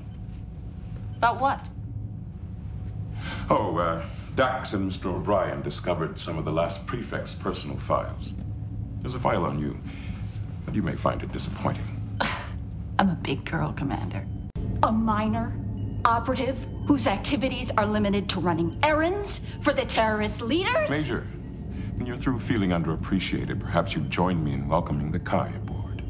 A: About what?
G: Oh, uh, Dax and Mr. O'Brien discovered some of the last prefect's personal files. There's a file on you, and you may find it disappointing.
A: I'm a big girl, Commander. A minor operative whose activities are limited to running errands for the terrorist leaders?
G: Major, when you're through feeling underappreciated, perhaps you join me in welcoming the Kai aboard.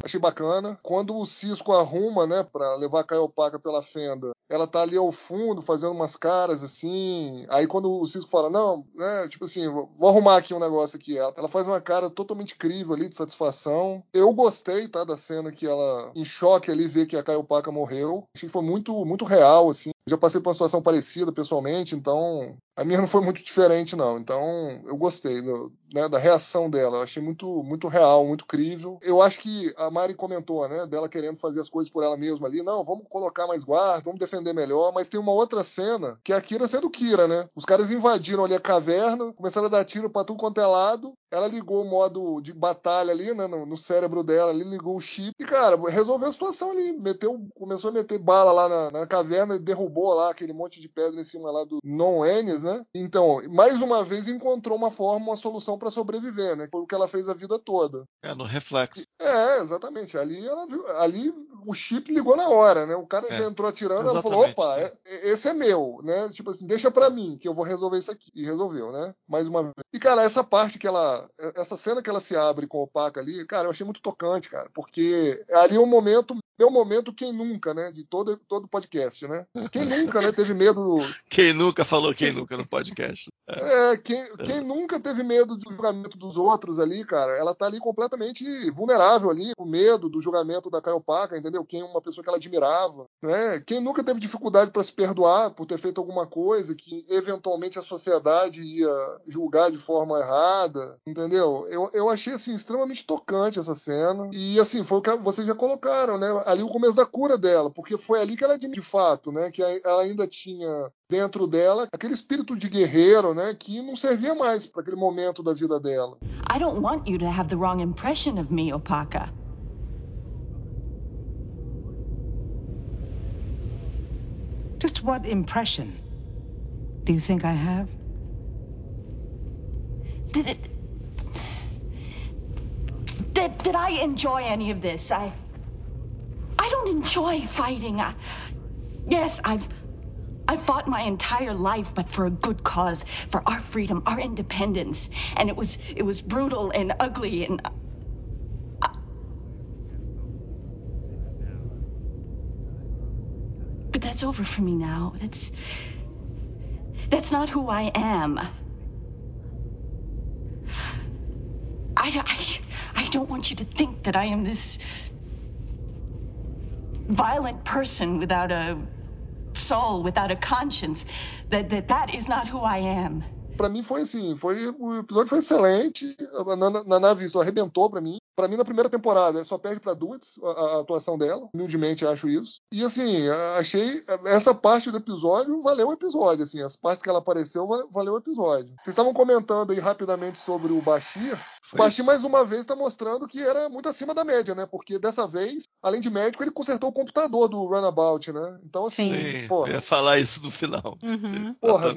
E: Achei bacana. Quando o Cisco arruma, né, pra levar a Caiopaka pela fenda, ela tá ali ao fundo fazendo umas caras assim. Aí quando o Cisco fala, não, né, tipo assim, vou arrumar aqui um negócio aqui. Ela, ela faz uma cara totalmente incrível ali de satisfação. Eu gostei, tá, da cena que ela em choque ali vê que a Caiopaka morreu. Achei que foi muito, muito real, assim. Eu já passei por uma situação parecida pessoalmente, então a minha não foi muito diferente, não. Então, eu gostei do, né, da reação dela. Eu achei muito, muito real, muito crível. Eu acho que a Mari comentou, né, dela querendo fazer as coisas por ela mesma ali. Não, vamos colocar mais guarda, vamos defender melhor. Mas tem uma outra cena que é a Kira sendo Kira, né? Os caras invadiram ali a caverna, começaram a dar tiro pra tudo quanto é lado. Ela ligou o modo de batalha ali, né, no, no cérebro dela, ali ligou o chip e, cara, resolveu a situação ali. Meteu, começou a meter bala lá na, na caverna e derrubou lá aquele monte de pedra em cima lá do Non-Ennis, né? Então, mais uma vez encontrou uma forma, uma solução para sobreviver, né? Foi o que ela fez a vida toda.
D: É, no reflexo.
E: É, exatamente. Ali ela viu, ali o chip ligou na hora, né? O cara é, já entrou atirando, ela falou, opa, é, esse é meu, né? Tipo assim, deixa para mim que eu vou resolver isso aqui. E resolveu, né? Mais uma vez. E cara, essa parte que ela, essa cena que ela se abre com o Paca ali, cara, eu achei muito tocante, cara, porque ali é um momento meu momento, quem nunca, né? De todo, todo podcast, né? Quem nunca, né? Teve medo.
D: Quem nunca falou quem nunca no podcast.
E: É, quem, quem nunca teve medo do julgamento dos outros ali, cara, ela tá ali completamente vulnerável ali, com medo do julgamento da Caio Paca, entendeu? Quem uma pessoa que ela admirava, né? Quem nunca teve dificuldade para se perdoar por ter feito alguma coisa que eventualmente a sociedade ia julgar de forma errada, entendeu? Eu, eu achei assim extremamente tocante essa cena e assim foi o que vocês já colocaram, né? Ali o começo da cura dela, porque foi ali que ela de fato, né, que ela ainda tinha dentro dela aquele espírito de guerreiro, né, que não servia mais para aquele momento da vida dela.
A: I don't want you to have the wrong impression of me, Opaka.
H: Just what impression do you think I have?
A: Did it did, did I enjoy any of this? I I enjoy fighting. I, yes, I've I've fought my entire life, but for a good cause, for our freedom, our independence. And it was it was brutal and ugly and uh, But that's over for me now. That's that's not who I am. I, I, I don't want you to think that I am this violent person without a soul, without a conscience. That that, that is not who I am.
E: Para mim foi assim, foi o episódio foi excelente. Na, na nave isso arrebentou para mim. Para mim, na primeira temporada, só perde pra Dudes a, a, atuação dela. Humildemente acho isso. E assim, achei essa parte do episódio valeu o episódio. Assim, as partes que ela apareceu valeu o episódio. Vocês estavam comentando aí rapidamente sobre o Bashir. Foi o Bashir, mais uma vez, está mostrando que era muito acima da média, né? Porque dessa vez, além de médico, ele consertou o computador do Runabout, né? Então, assim.
D: Sim, porra, eu ia falar isso no final.
C: Uhum.
E: Porra,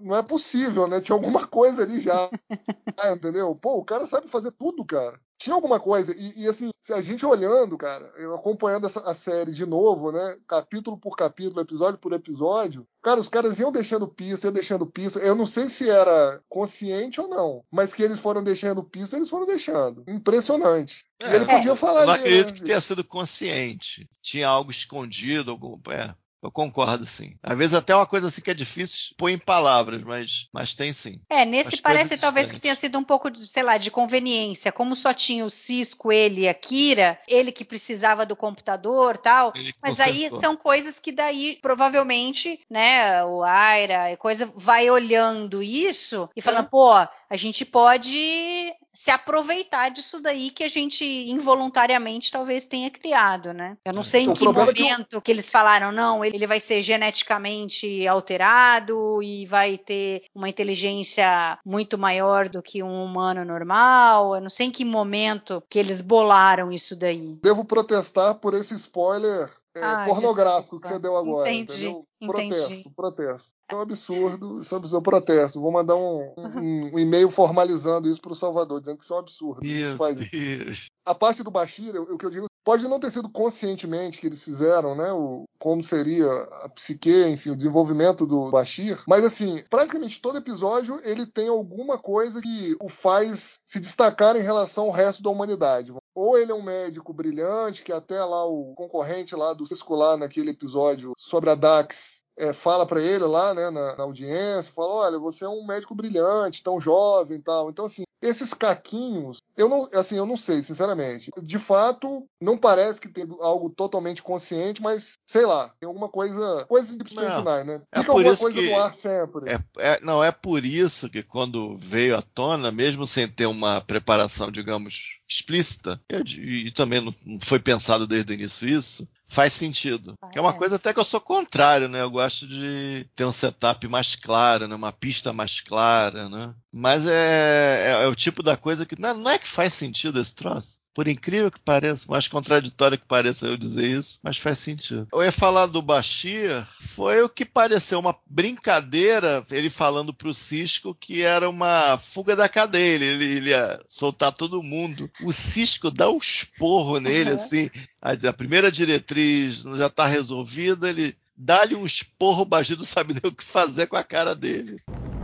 E: não é possível, né? Tinha alguma coisa ali já. entendeu? Pô, o cara sabe fazer tudo, cara tinha alguma coisa. E, e, assim, se a gente olhando, cara, eu acompanhando essa, a série de novo, né? Capítulo por capítulo, episódio por episódio, Cara, os caras iam deixando pista, iam deixando pista. Eu não sei se era consciente ou não, mas que eles foram deixando pista, eles foram deixando. Impressionante.
D: É,
E: e ele podia falar
D: Eu não
E: ali,
D: acredito
E: né?
D: que tenha sido consciente. Tinha algo escondido, algum. É, eu concordo, sim. Às vezes até uma coisa assim que é difícil pôr em palavras, mas, mas tem sim.
C: É, nesse parece talvez que tenha sido um pouco, de, sei lá, de conveniência. Como só tinha o Cisco, ele e a Kira, ele que precisava do computador tal.
D: Ele
C: Mas aí
D: consertou.
C: são coisas que daí, provavelmente, né, o Aira, e coisa, vai olhando isso e falando,
D: É.
C: pô, a gente pode se aproveitar disso daí que a gente involuntariamente talvez tenha criado, né? Eu não sei em
E: O
C: que
E: problema é que
C: momento que eles falaram, não, ele vai ser geneticamente alterado e vai ter uma inteligência muito maior do que um humano normal. Eu não sei em que momento que eles bolaram isso daí.
E: Devo protestar por esse spoiler é,
C: Ah,
E: pornográfico
C: desculpa.
E: que você deu agora.
C: Entendi,
E: entendeu?
C: entendi.
E: Protesto, protesto. É um absurdo, isso é um absurdo. Eu protesto. Vou mandar um, um- um e-mail formalizando isso para o Salvador, dizendo que isso é um absurdo. Isso
D: Meu
E: faz isso.
D: Deus.
E: A parte do Bashir, o que eu digo, pode não ter sido conscientemente que eles fizeram, né? O, como seria a psique, enfim, o desenvolvimento do Bashir. Mas assim, praticamente todo episódio ele tem alguma coisa que o faz se destacar em relação ao resto da humanidade. Ou ele é um médico brilhante, que até lá o concorrente lá do Cisco lá naquele episódio sobre a Dax é, fala para ele lá, né, na, na audiência, fala, olha, você é um médico brilhante, tão jovem e tal. Então, assim, esses caquinhos, eu não, assim, eu não sei, sinceramente. De fato, não parece que tem algo totalmente consciente, mas, sei lá, tem alguma coisa, coisas de
D: Não,
E: finais, né?
D: é
E: Fica
D: por
E: alguma
D: isso
E: coisa
D: que
E: no ar sempre.
D: É, é- não, é por isso que quando veio à tona, mesmo sem ter uma preparação, digamos, explícita, di- e também não foi pensado desde o início isso, faz sentido. Que é uma coisa até que eu sou contrário, né? Eu gosto de ter um setup mais claro, né? Uma pista mais clara, né? Mas é, é- é o tipo da coisa que não, não é que faz sentido esse troço. Por incrível que pareça, mais contraditório que pareça eu dizer isso, mas faz sentido. Eu ia falar do Bashir, foi o que pareceu uma brincadeira, ele falando pro Cisco que era uma fuga da cadeia, ele, ele ia soltar todo mundo. O Cisco dá um esporro nele,
C: Uhum.
D: assim, a, a primeira diretriz já tá resolvida, ele dá-lhe um esporro, o Bashir não sabe nem o que fazer com a cara dele.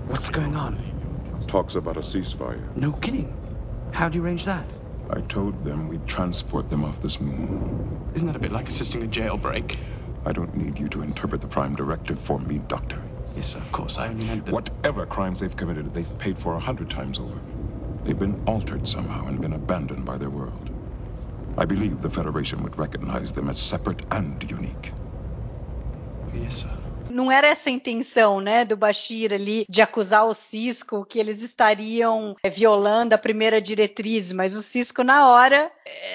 I: What's going on?
G: Talks about a ceasefire.
I: No kidding. How do you arrange that?
G: I told them we'd transport them off this moon.
I: Isn't that a bit like assisting a jailbreak?
G: I don't need you to interpret the Prime Directive for me, Doctor.
I: Yes, of course. I only meant that.
G: Whatever crimes they've committed, they've paid for a hundred times over. They've been altered somehow and been abandoned by their world. I believe the Federation would recognize them as separate and unique.
I: Yes, sir.
C: Não era essa a intenção, né, do Bashir ali de acusar o Cisco que eles estariam é, violando a primeira diretriz, mas o Cisco na hora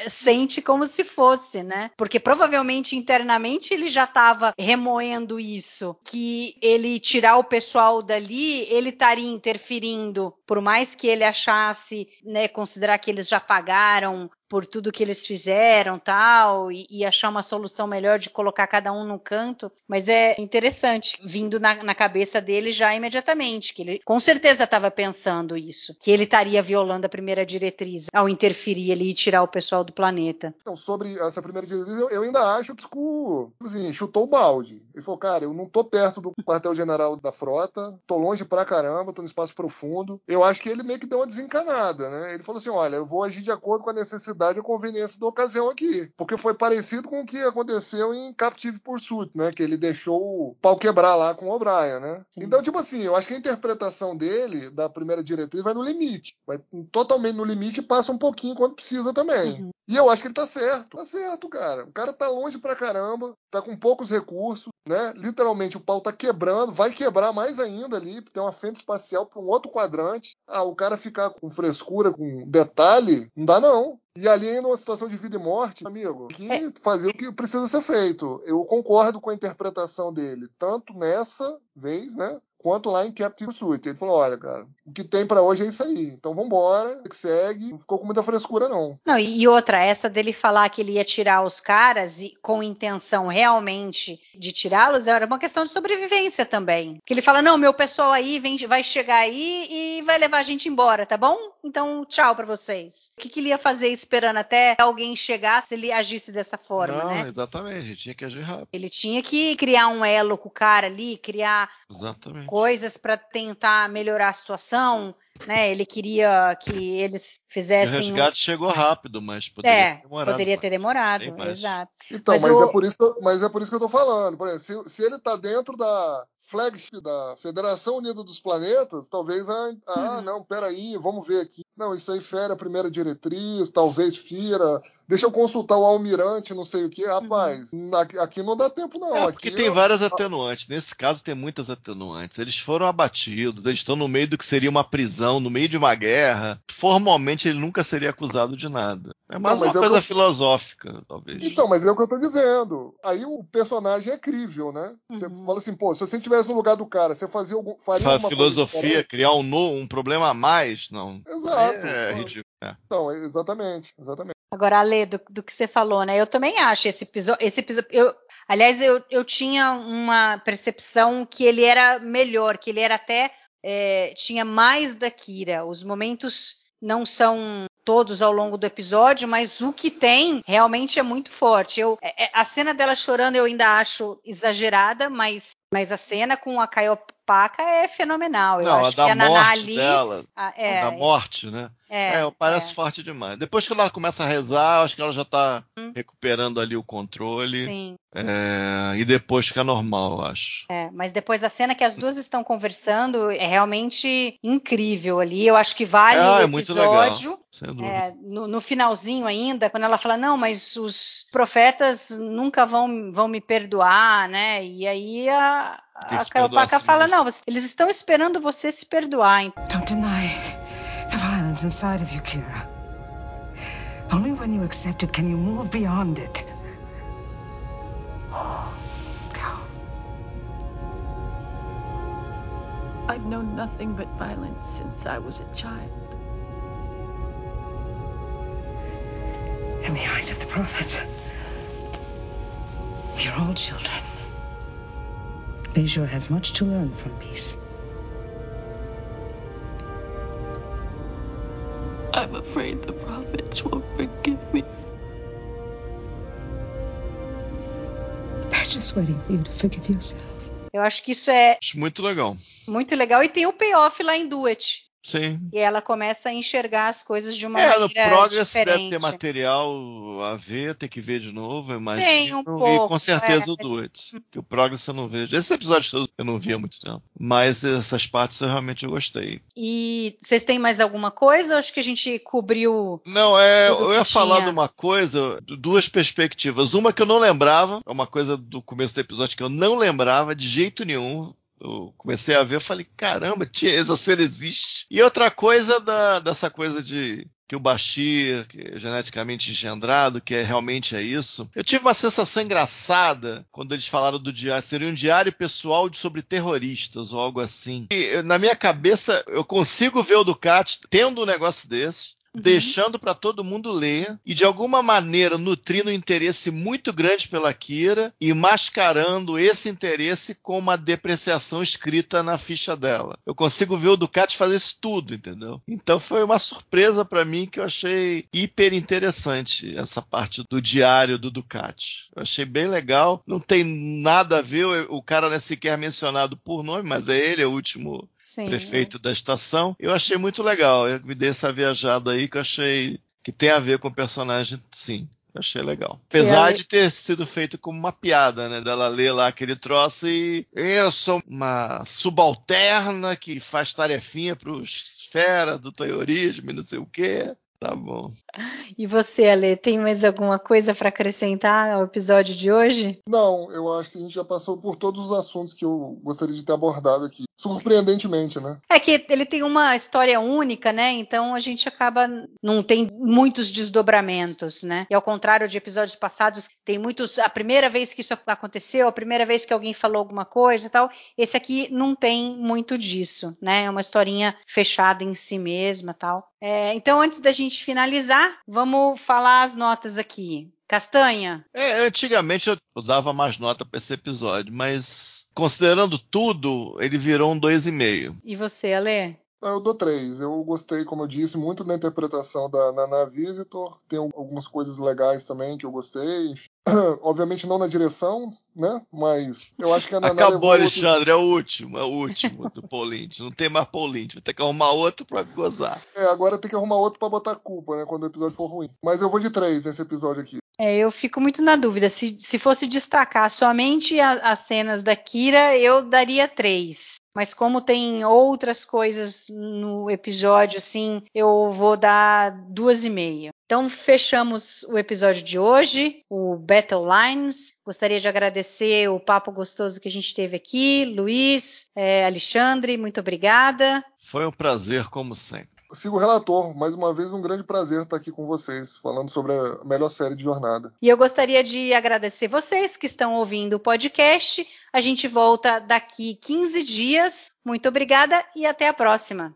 C: sente como se fosse, né? Porque provavelmente internamente ele já estava remoendo isso, que ele tirar o pessoal dali, ele estaria interferindo, por mais que ele achasse, né, considerar que eles já pagaram por tudo que eles fizeram tal e, e achar uma solução melhor de colocar cada um no canto, mas é interessante vindo na, na cabeça dele já imediatamente que ele com certeza estava pensando isso, que ele estaria violando a primeira diretriz ao interferir ali e tirar o pessoal do planeta.
E: Então, sobre essa primeira diretriz, eu, eu ainda acho que o assim, chutou o balde. Ele falou, cara, eu não tô perto do quartel-general da frota, tô longe pra caramba, tô no espaço profundo. Eu acho que ele meio que deu uma desencanada, né? Ele falou assim, olha, eu vou agir de acordo com a necessidade e a conveniência da ocasião aqui. Porque foi parecido com o que aconteceu em Captive Pursuit, né? Que ele deixou o pau quebrar lá com o O'Brien, né?
C: Sim.
E: Então, tipo assim, eu acho que a interpretação dele, da primeira diretriz, vai no limite. Vai totalmente no limite e passa um pouquinho quando precisa também. E eu acho que ele tá certo. Tá certo, cara. O cara tá longe pra caramba, tá com poucos recursos, né? Literalmente o pau tá quebrando, vai quebrar mais ainda ali, tem uma fenda espacial pra um outro quadrante. Ah, o cara ficar com frescura, com detalhe, não dá não. E ali ainda uma situação de vida e morte, amigo, que
C: É.
E: fazer o que precisa ser feito. Eu concordo com a interpretação dele, tanto nessa vez, né? Quanto lá em Captain Pursuit. Ele falou: olha, cara, o que tem para hoje é isso aí. Então vambora, segue. Não ficou com muita frescura, não.
C: Não, e outra, essa dele falar que ele ia tirar os caras e com intenção realmente de tirá-los, era uma questão de sobrevivência também. Que ele fala: não, meu pessoal aí vem, vai chegar aí e vai levar a gente embora, tá bom? Então, tchau para vocês. O que, que ele ia fazer esperando até alguém chegar se ele agisse dessa forma,
D: Não,
C: né?
D: exatamente, tinha que agir rápido.
C: Ele tinha que criar um elo com o cara ali, criar
D: Exatamente.
C: Coisas para tentar melhorar a situação, né? Ele queria que eles
D: O
C: fizessem. um-
D: resgate chegou rápido, mas poderia
C: É,
D: ter demorado.
C: poderia ter
D: mais.
C: demorado, exato.
E: Então,
C: Mas
E: mas,
C: o-
E: é por isso que eu, mas é por isso que eu tô falando. Por exemplo, se, se ele tá dentro da flagship da Federação Unida dos Planetas, talvez ah, ah,
C: Uhum.
E: não, peraí, vamos ver aqui. Não, isso aí fere a primeira diretriz, talvez fira. Deixa eu consultar o almirante, não sei o que. Rapaz, aqui, aqui não dá tempo, não.
D: É,
E: aqui
D: porque tem
E: eu-
D: várias atenuantes. Nesse caso, tem muitas atenuantes. Eles foram abatidos, eles estão no meio do que seria uma prisão, no meio de uma guerra. Formalmente, ele nunca seria acusado de nada. É mais
E: Não,
D: uma
E: é
D: coisa
E: que
D: filosófica, talvez.
E: Então, mas é o que eu tô dizendo. Aí o personagem é crível, né? Você
C: Uhum.
E: fala assim, pô, se você estivesse no lugar do cara, você fazia algum, faria
D: Fa-
E: uma coisa
D: filosofia,
E: diferente?
D: criar um, no, um problema a mais, não.
E: Exato.
D: É ridículo. É.
E: Então, exatamente, exatamente.
C: Agora, Ale, do, do que você falou, né? Eu também acho esse episódio. Esse episódio eu, aliás, eu, eu tinha uma percepção que ele era melhor, que ele era até. é, tinha mais da Kira. Os momentos não são todos ao longo do episódio, mas o que tem realmente é muito forte. Eu, é- é- a cena dela chorando eu ainda acho exagerada, mas, mas a cena com a Caiopaka é fenomenal. Eu
D: Não, a
C: acho que
D: da
C: a Naná
D: morte
C: ali.
D: dela,
C: a- é,
D: a da morte, né?
C: é,
D: É, parece
C: é.
D: forte demais. Depois que ela começa a rezar, acho que ela já tá
C: Hum.
D: recuperando ali o controle.
C: Sim.
D: É, e depois fica normal, eu acho.
C: É, mas depois a cena que as duas estão conversando é realmente incrível ali. Eu acho que vale
D: Ah,
C: o
D: é muito legal.
C: Episódio.
D: Sem dúvida.
C: É, no, no finalzinho ainda, quando ela fala, não, mas os profetas nunca vão, vão me perdoar, né? E aí a, a
D: si
C: fala, não, eles estão esperando você se perdoar.
H: Don't deny the violence inside of you, Kira. Only when you accept it can you move beyond it.
A: I've known nothing but violence since I was a child.
H: In the eyes of the prophets, you're all children. Bejor has much to learn from peace.
A: I'm afraid the prophets won't forgive me.
H: They're just waiting for you to forgive yourself.
C: Eu acho que isso é
D: Acho muito legal.
C: muito legal. E tem o payoff lá em Duet.
D: Sim.
C: E ela começa a enxergar as coisas de uma
D: É, no
C: maneira
D: Progress
C: diferente.
D: deve ter material a ver, tem que ver de novo, imagino.
C: Tem um
D: e
C: pouco,
D: com certeza
C: é.
D: o Duet. Que o Progress eu não vejo. Esses episódios todos eu não vi há muito tempo. Mas essas partes eu realmente gostei.
C: E vocês têm mais alguma coisa? Acho que a gente cobriu.
D: Não, é, eu ia falar
C: tinha.
D: de uma coisa, duas perspectivas. Uma que eu não lembrava, é uma coisa do começo do episódio que eu não lembrava de jeito nenhum. Eu comecei a ver, eu falei, caramba, tia, essa cena existe. E outra coisa da, dessa coisa de que o Bashir, que é geneticamente engendrado, que é, realmente é isso. Eu tive uma sensação engraçada quando eles falaram do diário, seria um diário pessoal de, sobre terroristas ou algo assim. E, na minha cabeça, eu consigo ver o Ducati tendo um negócio desse, deixando para todo mundo ler e de alguma maneira nutrindo um interesse muito grande pela Kira e mascarando esse interesse com uma depreciação escrita na ficha dela. Eu consigo ver o Ducati fazer isso tudo, entendeu? Então foi uma surpresa para mim que eu achei hiper interessante essa parte do diário do Ducati. Eu achei bem legal. Não tem nada a ver, o cara não é sequer mencionado por nome, mas é ele, é o último
C: Sim,
D: prefeito da estação. Eu achei muito legal. Eu me dei essa viajada aí que eu achei que tem a ver com o personagem, sim. Achei legal. Apesar
C: ela-
D: de ter sido feito como uma piada, né? Dela ler lá aquele troço e eu sou uma subalterna que faz tarefinha pros fera do terrorismo e não sei o quê. Tá bom.
C: E você, Ale, tem mais alguma coisa para acrescentar ao episódio de hoje?
E: Não, eu acho que a gente já passou por todos os assuntos que eu gostaria de ter abordado aqui. Surpreendentemente, né?
C: É que ele tem uma história única, né? Então a gente acaba não tem muitos desdobramentos, né? E ao contrário de episódios passados, tem muitos a primeira vez que isso aconteceu, a primeira vez que alguém falou alguma coisa e tal. Esse aqui não tem muito disso, né? É uma historinha fechada em si mesma, tal. É, então antes da gente finalizar, vamos falar as notas aqui. Castanha?
D: É, antigamente eu dava mais nota para esse episódio, mas considerando tudo, ele virou um 2,5.
C: E você, Ale?
E: Eu dou três. Eu gostei, como eu disse, muito da interpretação da Nana Visitor. Tem algumas coisas legais também que eu gostei. Obviamente não na direção, né? Mas eu acho que a Nana
D: Acabou, Alexandre, outro... é o último, é o último do Paul Lynch. Não tem mais Paul Lynch, vai ter que arrumar outro pra gozar.
E: É, agora tem que arrumar outro pra botar culpa, né? Quando o episódio for ruim. Mas eu vou de três nesse episódio aqui.
C: É, eu fico muito na dúvida. Se, se fosse destacar somente a, as cenas da Kira, eu daria três. Mas como tem outras coisas no episódio, assim, eu vou dar duas e meia. Então fechamos o episódio de hoje, o Battle Lines. Gostaria de agradecer o papo gostoso que a gente teve aqui, Luiz, é, Alexandre, muito obrigada.
D: Foi um prazer, como sempre.
E: Sigo o relator, mais uma vez um grande prazer estar aqui com vocês, falando sobre a melhor série de jornada.
C: E eu gostaria de agradecer vocês que estão ouvindo o podcast. A gente volta daqui 15 dias. Muito obrigada e até a próxima.